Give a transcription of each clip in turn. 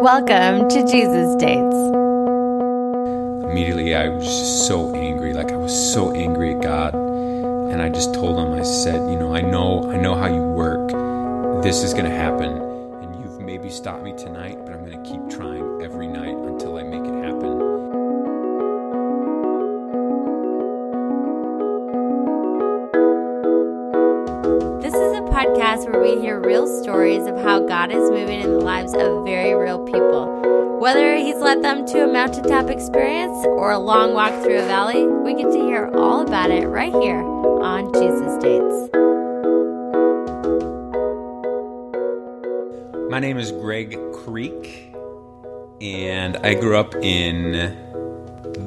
Welcome to Jesus Dates. Immediately, I was just so angry. Like I was so angry at God, and I just told him. I said, "You know, I know, I know how you work. This is going to happen, and you've maybe stopped me tonight, but I'm going to keep trying every night until I make it happen." Podcast where we hear real stories of how God is moving in the lives of very real people. Whether He's led them to a mountaintop experience or a long walk through a valley, we get to hear all about it right here on Jesus Dates. My name is Greg Creek, and I grew up in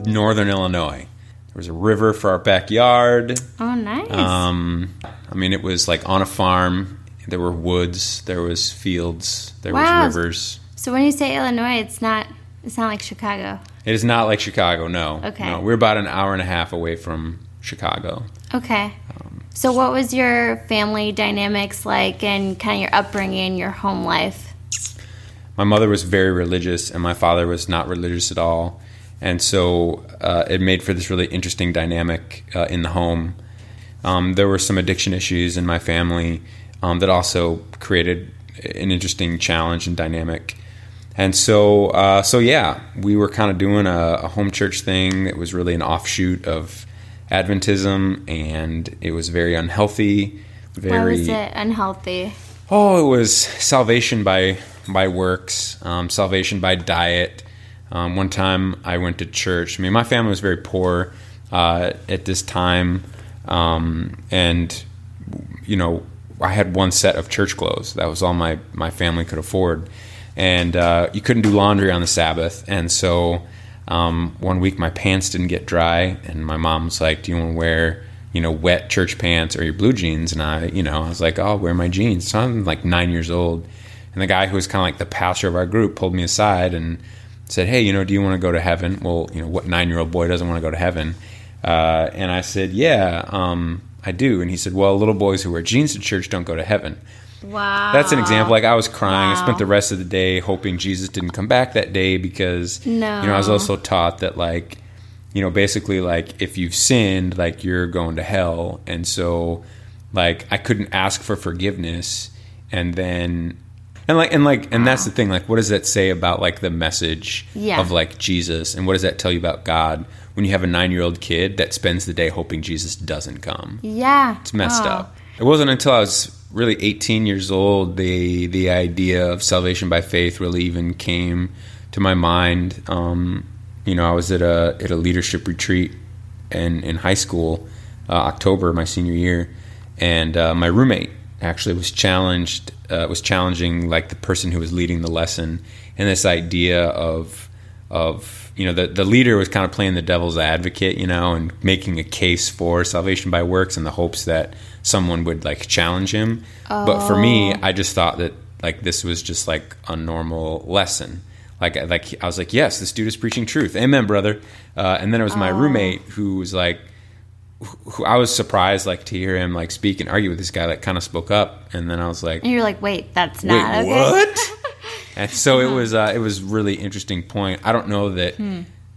northern Illinois. There was a river for our backyard. Oh, nice. Um, I mean, it was like on a farm. There were woods, there was fields, there Wow. was rivers. so when you say Illinois, it's not it's not like Chicago. It is not like Chicago, no. Okay. No, we're about an hour and a half away from Chicago. Okay. So what was your family dynamics like and kind of your upbringing, your home life? My mother was very religious, and my father was not religious at all. And so uh, it made for this really interesting dynamic uh, in the home. Um, there were some addiction issues in my family um, that also created an interesting challenge and dynamic. And so, uh, so yeah, we were kind of doing a, a home church thing that was really an offshoot of Adventism, and it was very unhealthy. Very Why was it unhealthy? Oh, it was salvation by by works, um, salvation by diet. Um, one time I went to church. I mean, my family was very poor uh, at this time, um, and you know, I had one set of church clothes. That was all my my family could afford, and uh, you couldn't do laundry on the Sabbath. And so, um, one week my pants didn't get dry, and my mom was like, "Do you want to wear?" You know, wet church pants or your blue jeans, and I, you know, I was like, "Oh, I'll wear my jeans." So I'm like nine years old, and the guy who was kind of like the pastor of our group pulled me aside and said, "Hey, you know, do you want to go to heaven?" Well, you know, what nine-year-old boy doesn't want to go to heaven? Uh, and I said, "Yeah, um, I do." And he said, "Well, little boys who wear jeans to church don't go to heaven." Wow. That's an example. Like I was crying. I spent the rest of the day hoping Jesus didn't come back that day because No. you know I was also taught that like you know basically like if you've sinned like you're going to hell, and so like I couldn't ask for forgiveness, and then and like and like and that's the thing. Like what does that say about like the message Yeah. of like Jesus, and what does that tell you about God when you have a nine year old kid that spends the day hoping Jesus doesn't come? Yeah. It's messed Oh. up. It wasn't until I was really 18 years old the the idea of salvation by faith really even came to my mind. Um, you know, I was at a at a leadership retreat in in high school, uh, October my senior year, and uh, my roommate actually was challenged uh, was challenging like the person who was leading the lesson and this idea of of you know the the leader was kind of playing the devil's advocate, you know, and making a case for salvation by works in the hopes that someone would like challenge him. But for me, I just thought that like this was just like a normal lesson. Like like I was like, yes, this dude is preaching truth. Amen, brother. Uh, and then it was my roommate who was like who I was surprised like to hear him like speak and argue with this guy that kind of spoke up and then I was like And you're like, wait, that's Wait, not okay. what? and so it was. Uh, it was really interesting point. I don't know that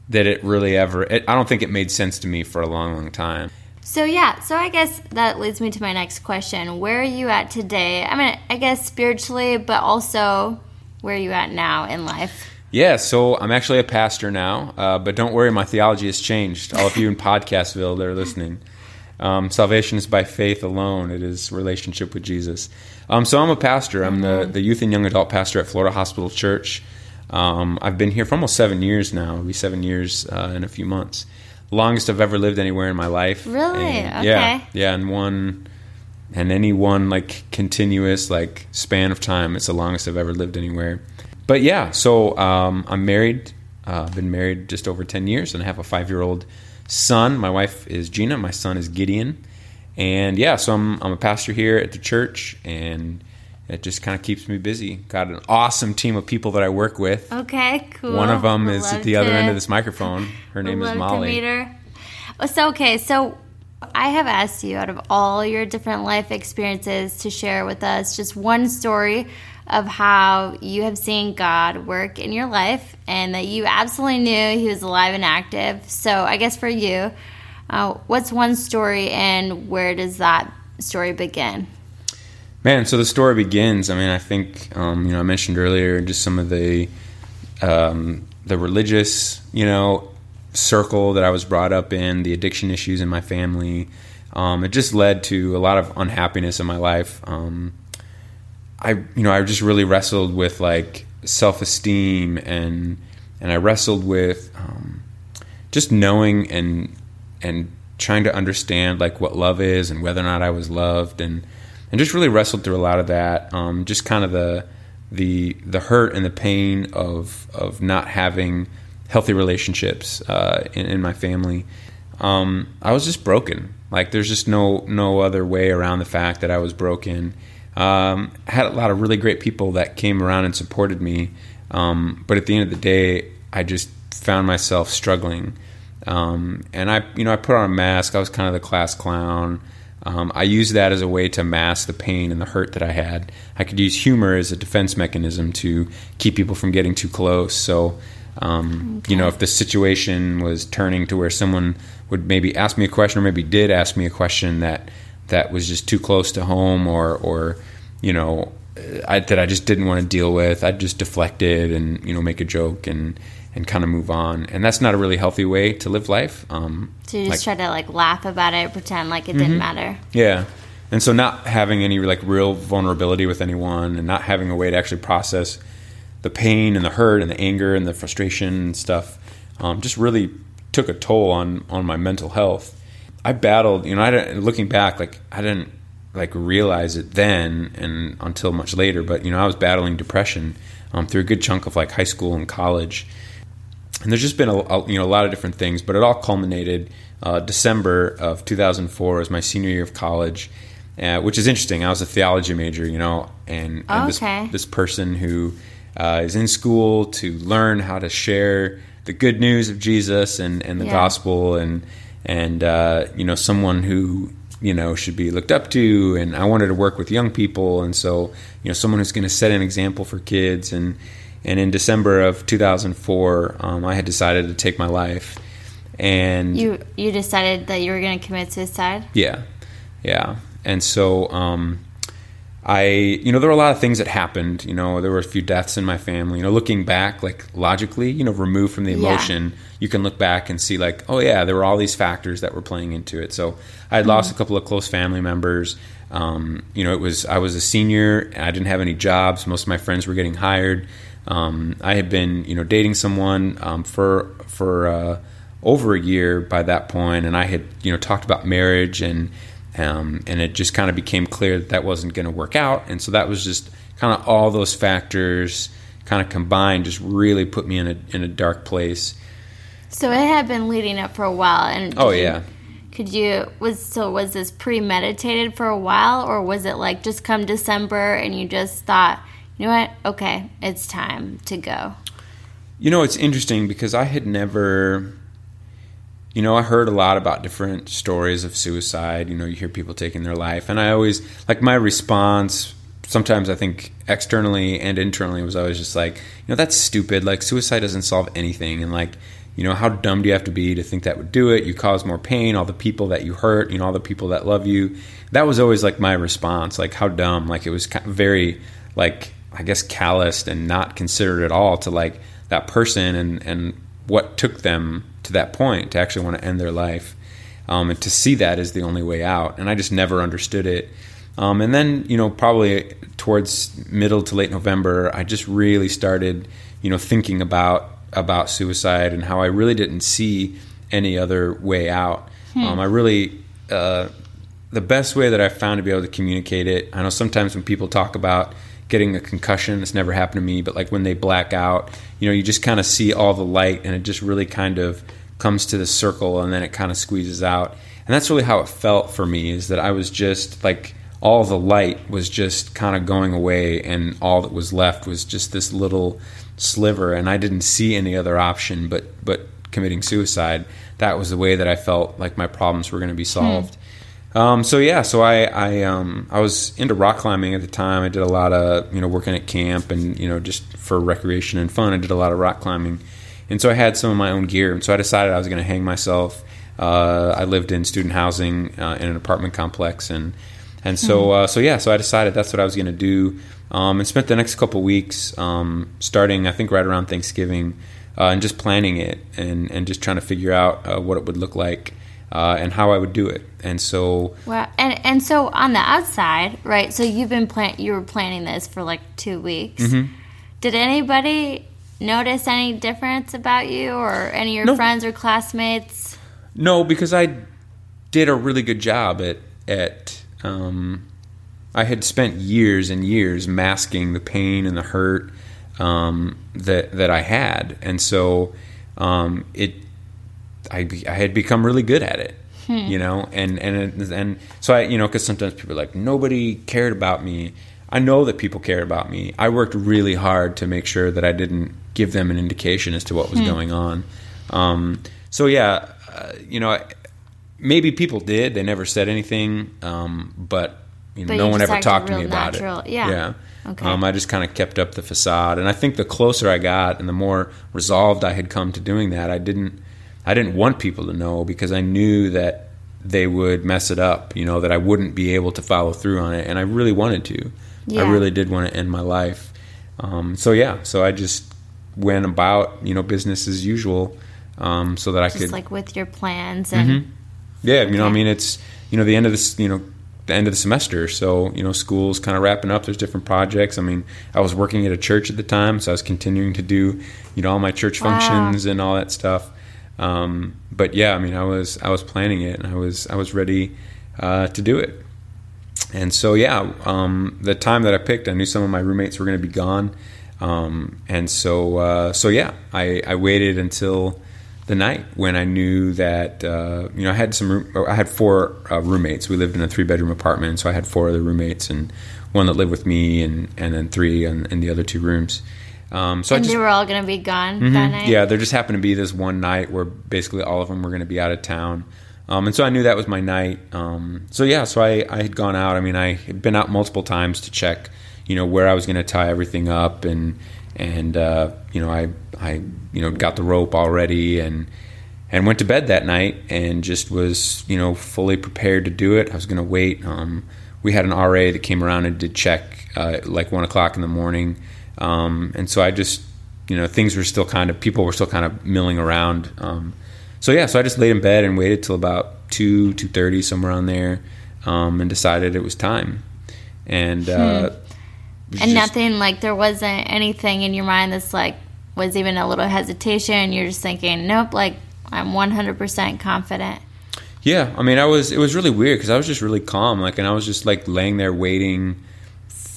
that it really ever. It, I don't think it made sense to me for a long, long time. So yeah, so I guess that leads me to my next question. Where are you at today? I mean, I guess spiritually, but also where are you at now in life? Yeah, so I'm actually a pastor now, uh, but don't worry, my theology has changed. All of you in Podcastville that are listening, um, salvation is by faith alone. It is relationship with Jesus. Um, so I'm a pastor. I'm the, the youth and young adult pastor at Florida Hospital Church. Um, I've been here for almost seven years now. It'll be seven years uh, in a few months. Longest I've ever lived anywhere in my life. Really? And, Yeah, yeah, and one and any one like continuous like span of time it's the longest i've ever lived anywhere but yeah so um, i'm married uh, i've been married just over 10 years and i have a five year old son. My wife is gina my son is gideon. And yeah so i'm, I'm a pastor here at the church and it just kind of keeps me busy. Got an awesome team of people that i work with. Okay, cool. one of them is at the other end of this microphone. Her name is love to molly. meet her. So okay, so I have asked you out of all your different life experiences to share with us just one story of how you have seen God work in your life and that you absolutely knew He was alive and active. So, I guess for you, uh, what's one story and where does that story begin? Man, so the story begins. I mean, I think um, you know I mentioned earlier just some of the um, the religious you know circle that I was brought up in, the addiction issues in my family. Um, it just led to a lot of unhappiness in my life. Um, I you know I just really wrestled with like self esteem and and I wrestled with um, just knowing and and trying to understand like what love is and whether or not I was loved and and just really wrestled through a lot of that. Um, just kind of the the the hurt and the pain of of not having healthy relationships uh, in, in, my family. Um, I was just broken. Like there's just no no other way around the fact that I was broken. Um, I had a lot of really great people that came around and supported me, um, but at the end of the day, I just found myself struggling. Um, and I, you know, I put on a mask. I was kind of the class clown. Um, I used that as a way to mask the pain and the hurt that I had. I could use humor as a defense mechanism to keep people from getting too close. So, um, okay. you know, if the situation was turning to where someone would maybe ask me a question, or maybe did ask me a question that that was just too close to home, or or you know, I, that I just didn't want to deal with, I'd just deflect it and you know make a joke and and kind of move on. And that's not a really healthy way to live life. Um, so you just like, try to like laugh about it, pretend like it mm-hmm. didn't matter. Yeah. And so not having any like real vulnerability with anyone and not having a way to actually process the pain and the hurt and the anger and the frustration and stuff um, just really took a toll on on my mental health. I battled, you know, I didn't, looking back, like I didn't like realize it then and until much later, but you know, I was battling depression um, through a good chunk of like high school and college and there's just been a, a, you know a lot of different things, but it all culminated uh, December of 2004 was my senior year of college, uh, which is interesting. I was a theology major, you know, and, and oh, this, this person who uh, is in school to learn how to share the good news of Jesus and, and the yeah. gospel, and and uh, you know someone who you know should be looked up to. And I wanted to work with young people, and so you know someone who's going to set an example for kids and and in December of 2004, um, I had decided to take my life. And you you decided that you were going to commit suicide. Yeah, yeah. And so um, I, you know, there were a lot of things that happened. You know, there were a few deaths in my family. You know, looking back, like logically, you know, removed from the emotion, yeah. you can look back and see, like, oh yeah, there were all these factors that were playing into it. So I had mm-hmm. lost a couple of close family members. Um, you know, it was I was a senior. I didn't have any jobs. Most of my friends were getting hired. Um, I had been, you know, dating someone um, for for uh, over a year by that point, and I had, you know, talked about marriage, and um, and it just kind of became clear that that wasn't going to work out, and so that was just kind of all those factors kind of combined, just really put me in a in a dark place. So it had been leading up for a while, and oh yeah. could you was so was this premeditated for a while, or was it like just come December and you just thought? you know what? Okay, it's time to go. You know, it's interesting because I had never, you know, I heard a lot about different stories of suicide. You know, you hear people taking their life, and I always, like, my response sometimes I think externally and internally was always just like, you know, that's stupid. Like, suicide doesn't solve anything. And, like, you know, how dumb do you have to be to think that would do it? You cause more pain, all the people that you hurt, you know, all the people that love you. That was always like my response, like, how dumb. Like, it was very, like, I guess calloused and not considered at all to like that person and and what took them to that point to actually want to end their life. Um, and to see that as the only way out. And I just never understood it. Um, and then, you know, probably towards middle to late November, I just really started, you know, thinking about about suicide and how I really didn't see any other way out. Hmm. Um, I really, uh, the best way that I found to be able to communicate it. I know sometimes when people talk about getting a concussion. It's never happened to me, but like when they black out, you know, you just kind of see all the light and it just really kind of comes to the circle and then it kind of squeezes out. And that's really how it felt for me is that I was just like all the light was just kind of going away and all that was left was just this little sliver and I didn't see any other option but but committing suicide. That was the way that I felt like my problems were going to be solved. Hmm. Um, so yeah, so I I um I was into rock climbing at the time. I did a lot of you know working at camp and you know just for recreation and fun. I did a lot of rock climbing, and so I had some of my own gear. And so I decided I was going to hang myself. Uh, I lived in student housing uh, in an apartment complex, and and so uh, so yeah, so I decided that's what I was going to do, um, and spent the next couple weeks um, starting I think right around Thanksgiving, uh, and just planning it and and just trying to figure out uh, what it would look like uh, and how I would do it. And so, Wow. And and so on the outside, right? So you've been plan you were planning this for like two weeks. Mm-hmm. Did anybody notice any difference about you, or any of your No. friends or classmates? no, because I did a really good job at at. Um, I had spent years and years masking the pain and the hurt um, that that I had, and so um, it. I, I had become really good at it, you know, and and and so I, you know, because sometimes people are like nobody cared about me. I know that people cared about me. I worked really hard to make sure that I didn't give them an indication as to what was going on. Um, so yeah, uh, you know, maybe people did. They never said anything, um, but you know, But no you one ever talked to me real about natural. it. Yeah. yeah. Okay. Um, I just kind of kept up the facade, and I think the closer I got, and the more resolved I had come to doing that, I didn't, I didn't want people to know because I knew that they would mess it up. You know that I wouldn't be able to follow through on it, and I really wanted to. Yeah. I really did want to end my life. Um, so yeah, so I just went about you know business as usual, um, so that I Just could like with your plans and Mm-hmm. yeah, you know, I mean, it's you know the end of this, you know, the end of the semester, so you know, school's kind of wrapping up. There's different projects. I mean, I was working at a church at the time, so I was continuing to do, you know, all my church Wow. functions and all that stuff. Um, but yeah, I mean, I was I was planning it, and I was I was ready uh, to do it. And so yeah, um, the time that I picked, I knew some of my roommates were going to be gone, um, and so uh, so yeah, I, I waited until the night when I knew that uh, you know I had some room, I had four uh, roommates. We lived in a three bedroom apartment, so I had four other roommates and one that lived with me, and and then three in, in the other two rooms. Um, so I and just they were all going to be gone that Mhm. night. Yeah, there just happened to be this one night where basically all of them were going to be out of town. Um, and so I knew that was my night. Um, so yeah, so I, I had gone out. I mean, I had been out multiple times to check, you know, where I was going to tie everything up, and and uh, you know, I I you know got the rope already, and and went to bed that night, and just was you know fully prepared to do it. I was going to wait. Um, we had an RA that came around and did check uh, like one o'clock in the morning, um, and so I just you know things were still kind of people were still kind of milling around. Um, so yeah, so I just laid in bed and waited till about two two thirty somewhere on there, um, and decided it was time. And uh, it and just- nothing like there wasn't anything in your mind that's like was even a little hesitation. You're just thinking, nope, like I'm 100% confident. Yeah, I mean, I was. It was really weird because I was just really calm, like, and I was just like laying there waiting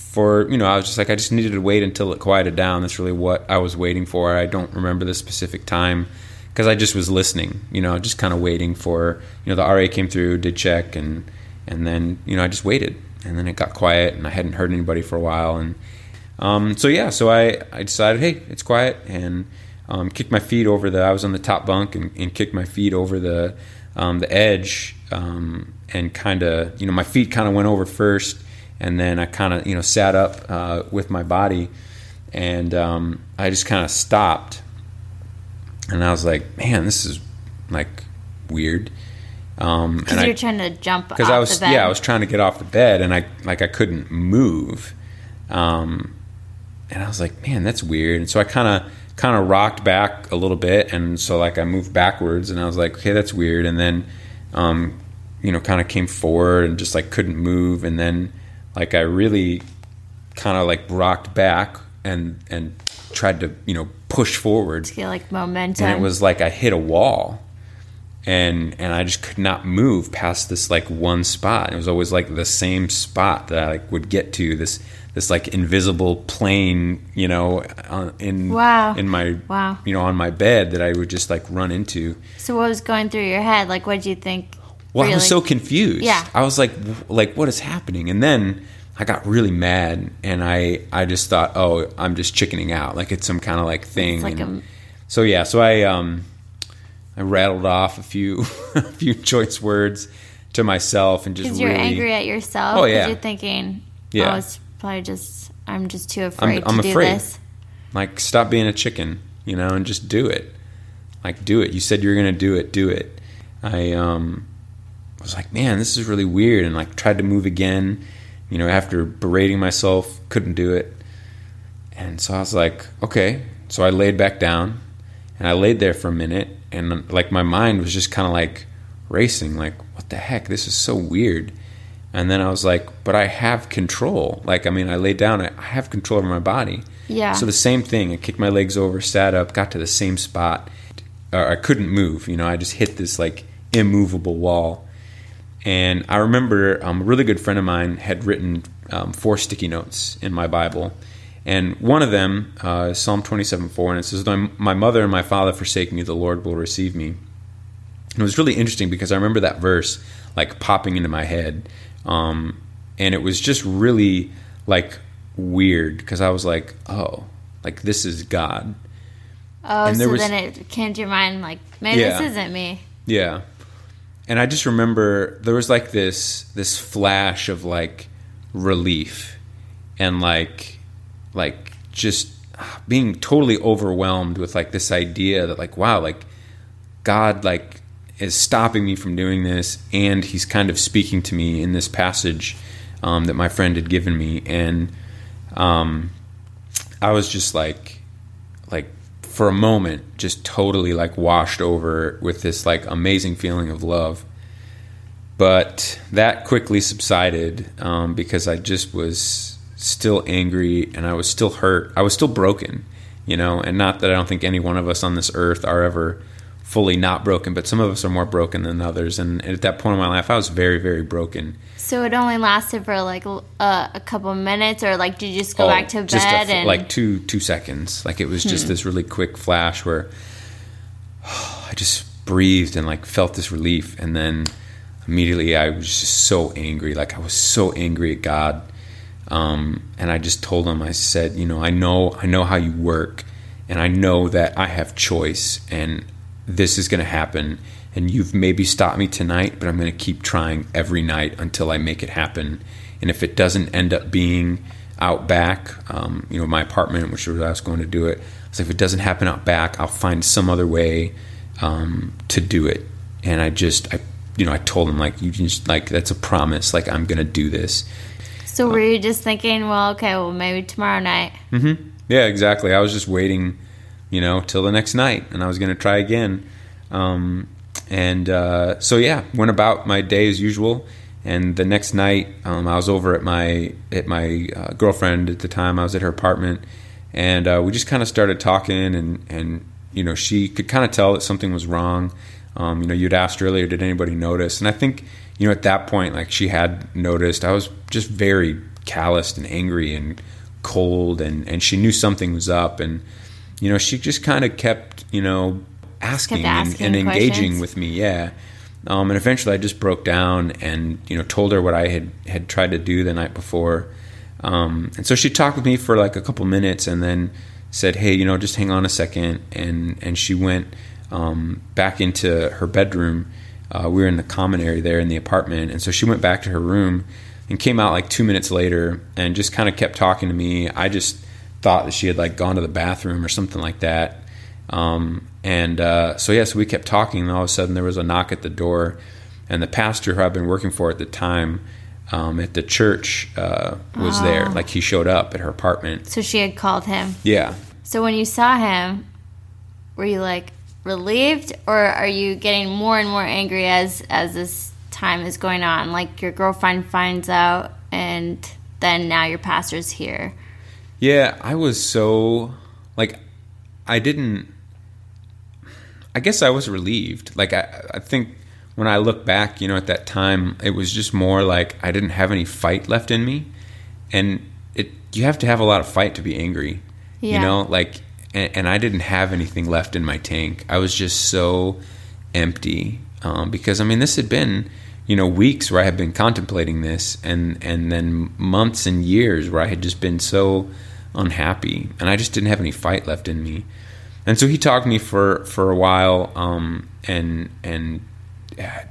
for, you know, I was just like, I just needed to wait until it quieted down. That's really what I was waiting for. I don't remember the specific time because I just was listening, you know, just kind of waiting for, you know, the RA came through, did check, and and then you know I just waited, and then it got quiet, and I hadn't heard anybody for a while, and um, so yeah, so I I decided, hey, it's quiet, and um, kicked my feet over the. I was on the top bunk and, and kicked my feet over the um, the edge, um, and kind of you know my feet kind of went over first, and then I kind of you know sat up uh, with my body, and um, I just kind of stopped, and I was like, man, this is like weird. Um, Because and I- you're trying to jump because I was the bed. yeah I was trying to get off the bed and I like I couldn't move, um, and I was like man that's weird. And so I kind of kind of rocked back a little bit and so like I moved backwards and I was like okay that's weird. And then um, you know kind of came forward and just like couldn't move. And then like I really kind of like rocked back and and tried to you know push forward to get like momentum. and it was like I hit a wall and and I just could not move past this like one spot. It was always like the same spot that I like would get to this this like invisible plane, you know, in Wow. in my Wow. you know on my bed that I would just like run into. so what was going through your head? Like, what did you think? Well, I was so confused. Yeah. I was like, like, what is happening? And then I got really mad, and I, I just thought, oh, I'm just chickening out, like it's some kind of like thing. Like a- so yeah, so I, um, I rattled off a few, a few choice words, to myself and just Because you're angry at yourself. Oh yeah. You're thinking, Yeah. oh, it's probably just, I'm just too afraid I'm to do afraid. this. like stop being a chicken, you know, and just do it. Like do it. You said you were gonna do it. Do it. I um was like, man, this is really weird, and like tried to move again. You know, after berating myself, couldn't do it. And so I was like, okay. So I laid back down, and I laid there for a minute, and like my mind was just kind of like racing, like, what the heck? This is so weird. And then I was like, but I have control. Like, I mean, I laid down, I I have control over my body. Yeah. So the same thing. I kicked my legs over, sat up, got to the same spot. I couldn't move. You know, I just hit this like immovable wall. And I remember um, a really good friend of mine had written um, four sticky notes in my Bible. And one of them uh, is Psalm 27 4, and it says, Though my mother and my father forsake me, the Lord will receive me. And it was really interesting because I remember that verse like popping into my head. Um, and it was just really like weird because I was like, oh, like this is God. Oh, And there so was- then it came to your mind, like, maybe Yeah. this isn't me. Yeah. And I just remember there was like this this flash of like relief and like like just being totally overwhelmed with like this idea that like wow like God like is stopping me from doing this and he's kind of speaking to me in this passage um, that my friend had given me. And um, I was just like for a moment just totally like washed over with this like amazing feeling of love. But that quickly subsided um, because i just was still angry and i was still hurt. I was still broken you know and not that i don't think any one of us on this earth are ever fully not broken but some of us are more broken than others and at that point in my life i was very very broken So it only lasted for like uh, a couple minutes, or like did you just go Oh, back to bed just a f- and like two two seconds. Like it was just this really quick flash where I just breathed and like felt this relief, and then immediately I was just so angry. Like I was so angry at God, um, and I just told him. I said, you know, I know I know how you work, and I know that I have choice, and this is going to happen. And you've maybe stopped me tonight, but I'm going to keep trying every night until I make it happen. And if it doesn't end up being out back, um, you know, my apartment, which was I was going to do it, I was like, if it doesn't happen out back, I'll find some other way um, to do it. And I just, I, you know, I told him like, you just like that's a promise. Like I'm going to do this. So were you just thinking, well, okay, well maybe tomorrow night? Yeah, exactly. I was just waiting, you know, till the next night, and I was going to try again. Um, and uh, so yeah, went about my day as usual. And the next night, um, I was over at my at my uh, girlfriend at the time. I was at her apartment, and uh, we just kind of started talking. And and you know, she could kind of tell that something was wrong. Um, you know, you'd asked earlier, did anybody notice? And I think you know at that point, like she had noticed. I was just very calloused and angry and cold, and and she knew something was up. And you know, she just kind of kept you know asking, asking and, and engaging with me. Yeah. Um, and eventually, I just broke down and you know told her what I had had tried to do the night before. Um, and so she talked with me for like a couple minutes, and then said, "Hey, you know, just hang on a second. And and she went um, back into her bedroom. Uh, we were in the common area there in the apartment, and so she went back to her room and came out like two minutes later and just kind of kept talking to me. I just thought that she had like gone to the bathroom or something like that. Um, and uh, so yeah, so we kept talking, and all of a sudden there was a knock at the door, and the pastor who I'd been working for at the time um, at the church uh, was there. Like he showed up at her apartment. So she had called him. Yeah, So when you saw him, were you like relieved, or are you getting more and more angry as as this time is going on? Like your girlfriend finds out, and then now your pastor's here. Yeah, I was so like I didn't I guess I was relieved. Like I I think when I look back, you know, at that time, it was just more like I didn't have any fight left in me. And it you have to have a lot of fight to be angry. You know, like and, and I didn't have anything left in my tank. I was just so empty um, because I mean this had been you know weeks where I had been contemplating this and and then months and years where I had just been so unhappy and I just didn't have any fight left in me and so he talked to me for for a while um, and and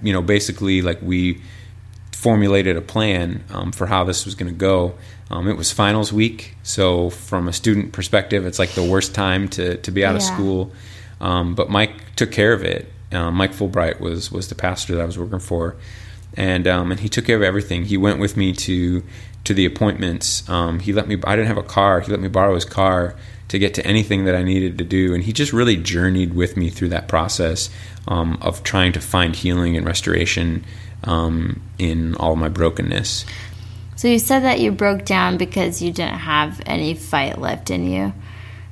you know, basically like we formulated a plan um, for how this was going to go. Um, it was finals week, so from a student perspective, it's like the worst time to, to be out of school. Um, but Mike took care of it. Um, Mike Fulbright was was the pastor that I was working for, and um, and he took care of everything. He went with me to to the appointments. Um, he let me. I didn't have a car. He let me borrow his car to get to anything that I needed to do, and he just really journeyed with me through that process um, of trying to find healing and restoration um, in all my brokenness. So you said that you broke down because you didn't have any fight left in you.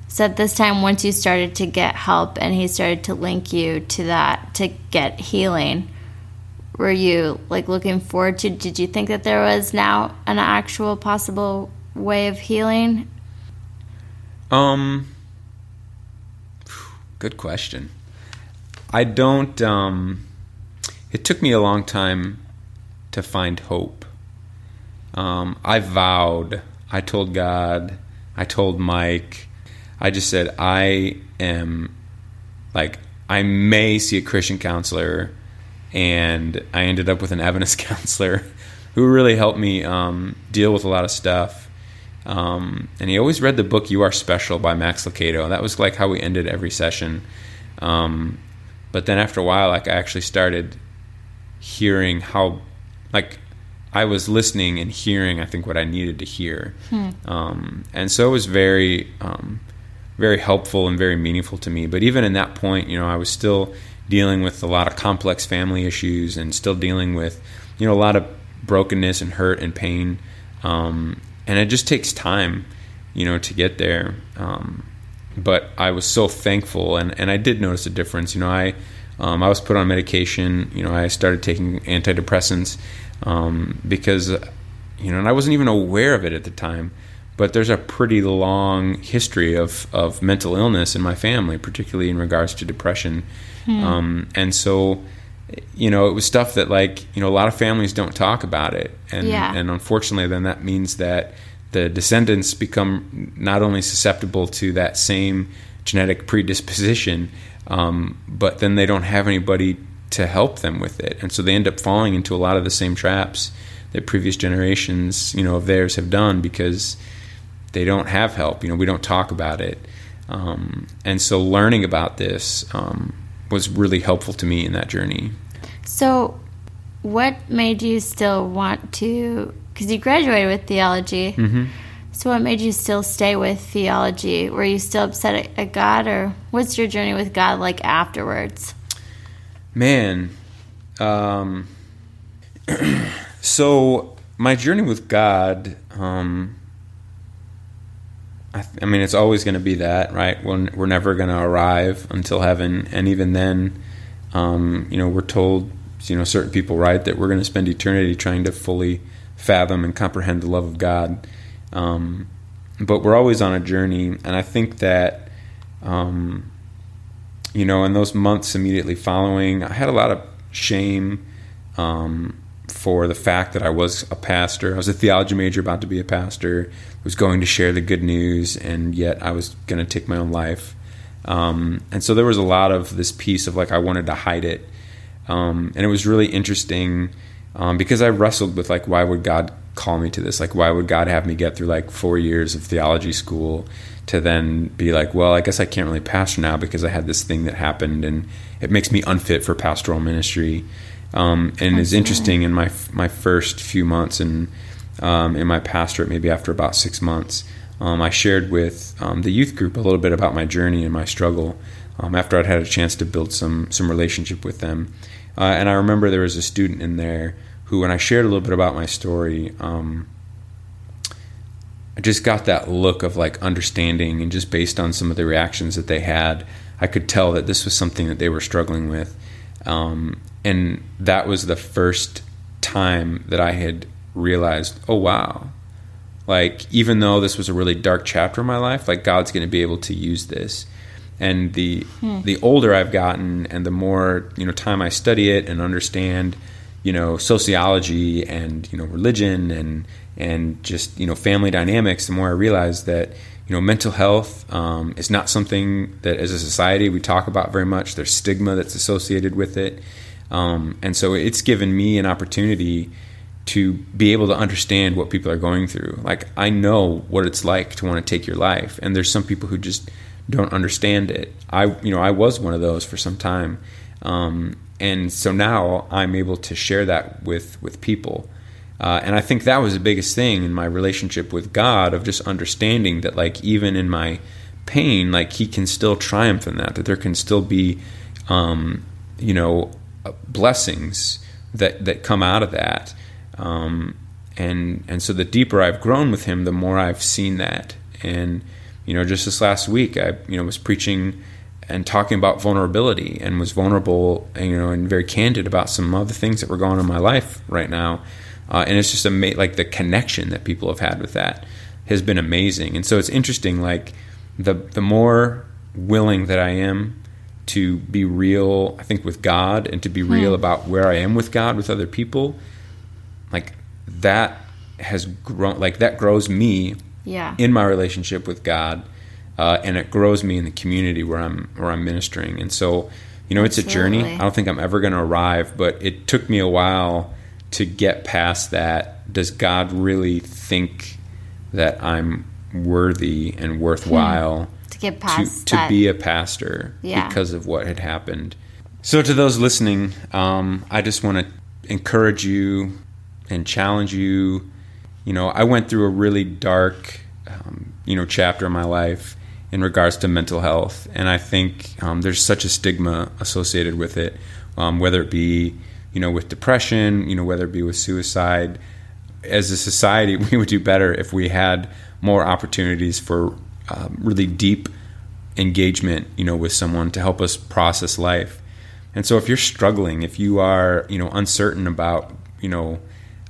So at this time, once you started to get help and he started to link you to that to get healing, were you like looking forward to? Did you think that there was now an actual possible way of healing? Um, good question. I don't. Um, it took me a long time to find hope. Um, I vowed. I told God. I told Mike. I just said I am like I may see a Christian counselor, and I ended up with an Adventist counselor who really helped me um, deal with a lot of stuff. Um, and he always read the book "You Are Special" by Max Lucado. And that was like how we ended every session. Um, but then after a while, like I actually started hearing how, like, I was listening and hearing. I think what I needed to hear, um, and so it was very, um, very helpful and very meaningful to me. But even in that point, you know, I was still dealing with a lot of complex family issues and still dealing with, you know, a lot of brokenness and hurt and pain. Um, and it just takes time, you know, to get there. Um, but I was so thankful, and, and I did notice a difference. You know, I um, I was put on medication. You know, I started taking antidepressants um, because, you know, and I wasn't even aware of it at the time. But there's a pretty long history of, of mental illness in my family, particularly in regards to depression. Um, and so, you know, it was stuff that like, you know, a lot of families don't talk about it. And, Yeah. and unfortunately, then that means that the descendants become not only susceptible to that same genetic predisposition, um, but then they don't have anybody to help them with it. And so they end up falling into a lot of the same traps that previous generations, you know, of theirs have done because they don't have help. You know, we don't talk about it. Um, and so learning about this um, was really helpful to me in that journey. So, what made you still want to? Because you graduated with theology. Mm-hmm. So, what made you still stay with theology? Were you still upset at, at God, or what's your journey with God like afterwards? Man, um, so my journey with God, um, I, th- I mean, it's always going to be that, right? We're, we're never going to arrive until heaven, and even then, um, you know, we're told, you know, certain people, right, that we're going to spend eternity trying to fully fathom and comprehend the love of God. Um, but we're always on a journey, and I think that. Um, you know, in those months immediately following, I had a lot of shame um, for the fact that I was a pastor. I was a theology major, about to be a pastor, was going to share the good news, and yet I was going to take my own life. Um, and so there was a lot of this piece of like I wanted to hide it, um, and it was really interesting um, because I wrestled with like why would God call me to this? Like why would God have me get through like four years of theology school? to then be like, well, I guess I can't really pastor now because I had this thing that happened, and it makes me unfit for pastoral ministry. Um, and it's interesting in my my first few months and um, in my pastorate, maybe after about six months, um, I shared with um, the youth group a little bit about my journey and my struggle. Um, after I'd had a chance to build some some relationship with them, uh, and I remember there was a student in there who, when I shared a little bit about my story. Um, I just got that look of like understanding, and just based on some of the reactions that they had, I could tell that this was something that they were struggling with. Um, and that was the first time that I had realized, oh wow, like even though this was a really dark chapter in my life, like God's going to be able to use this. And the the older I've gotten, and the more you know time I study it and understand, you know sociology and you know religion and and just you know family dynamics, the more I realize that you know mental health um, is not something that as a society we talk about very much. There's stigma that's associated with it, Um, and so it's given me an opportunity to be able to understand what people are going through. Like I know what it's like to want to take your life, and there's some people who just don't understand it. I, you know, I was one of those for some time, um, and so now I'm able to share that with with people. Uh, and I think that was the biggest thing in my relationship with God of just understanding that, like, even in my pain, like, He can still triumph in that, that there can still be, um, you know, uh, blessings that, that come out of that. Um, and and so the deeper I've grown with him, the more I've seen that. And you know, just this last week, I you know was preaching and talking about vulnerability and was vulnerable, you know, and very candid about some other things that were going on in my life right now. Uh, and it's just ama- like the connection that people have had with that has been amazing. And so it's interesting, like the the more willing that I am to be real, I think with God and to be real Hmm. about where I am with God with other people, like that has grown like that grows me Yeah. in my relationship with God, uh, and it grows me in the community where I'm where I'm ministering. And so, you know, it's a journey. I don't think I'm ever going to arrive, but it took me a while to get past that. Does God really think that I'm worthy and worthwhile to get past to that. be a pastor Yeah. because of what had happened? So, to those listening, um, I just want to encourage you and challenge you. You know, I went through a really dark, um, you know, chapter in my life in regards to mental health, and I think um, there's such a stigma associated with it, um, whether it be, you know, with depression, you know, whether it be with suicide. As a society, we would do better if we had more opportunities for um, really deep engagement, you know, with someone to help us process life. And so if you're struggling, if you are, you know, uncertain about, you know,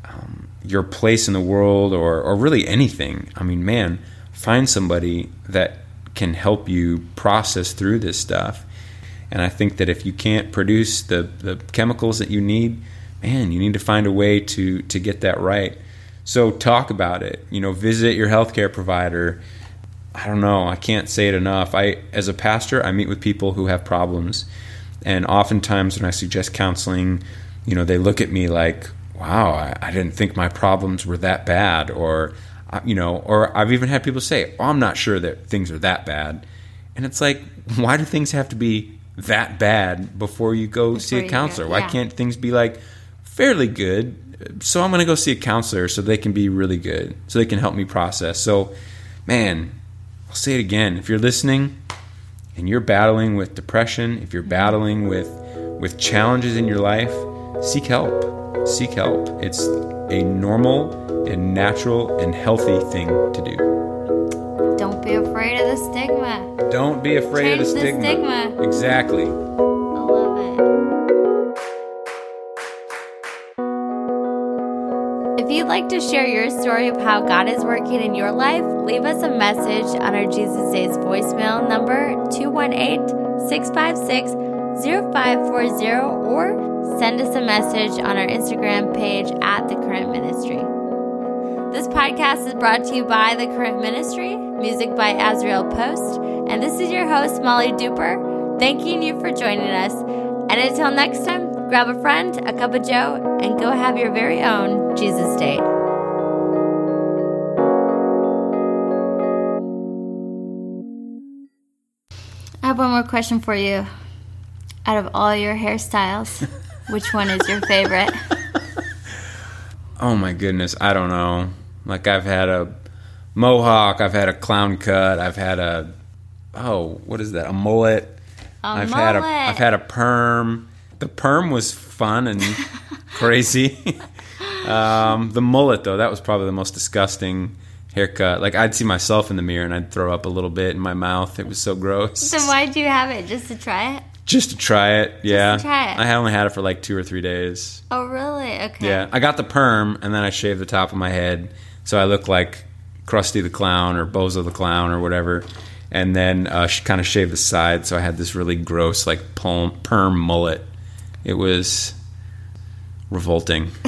um, your place in the world or, or really anything, I mean, man, find somebody that can help you process through this stuff. And I think that if you can't produce the, the chemicals that you need, man, you need to find a way to, to get that right. So talk about it. You know, visit your healthcare provider. I don't know. I can't say it enough. I, as a pastor, I meet with people who have problems, and oftentimes when I suggest counseling, you know, they look at me like, "Wow, I, I didn't think my problems were that bad," or, uh, you know, or I've even had people say, "Oh, I'm not sure that things are that bad," and it's like, why do things have to be that bad before you go see a go, counselor? Why can't things be like fairly good? So I'm going to go see a counselor so they can be really good, so they can help me process. So, man, I'll say it again. If you're listening and you're battling with depression, if you're battling with with challenges in your life, seek help. Seek help. It's a normal and natural and healthy thing to do. Don't be afraid of the stigma. Don't be afraid of Change the the stigma. stigma. Exactly. I love it. If you'd like to share your story of how God is working in your life, leave us a message on our Jesus Dates voicemail number 218 656 0540 or send us a message on our Instagram page at The Current Ministry. This podcast is brought to you by The Current Ministry, music by Azrael Post, and this is your host, Molly Duper, thanking you for joining us. And until next time, grab a friend, a cup of joe, and go have your very own Jesus date. I have one more question for you. Out of all your hairstyles, which one is your favorite? Oh my goodness, I don't know. Like I've had a mohawk, I've had a clown cut, I've had a oh, what is that? A mullet. A I've had a mullet. I've had a perm. The perm was fun and crazy. um, the mullet though, that was probably the most disgusting haircut. Like I'd see myself in the mirror and I'd throw up a little bit in my mouth. It was so gross. So why'd you have it? Just to try it? Just to try it, yeah. try it. I only had it for like two or three days. Oh, really? Okay. Yeah, I got the perm and then I shaved the top of my head, so I look like Krusty the Clown or Bozo the Clown or whatever. And then uh, she kind of shaved the side, so I had this really gross like perm mullet. It was revolting.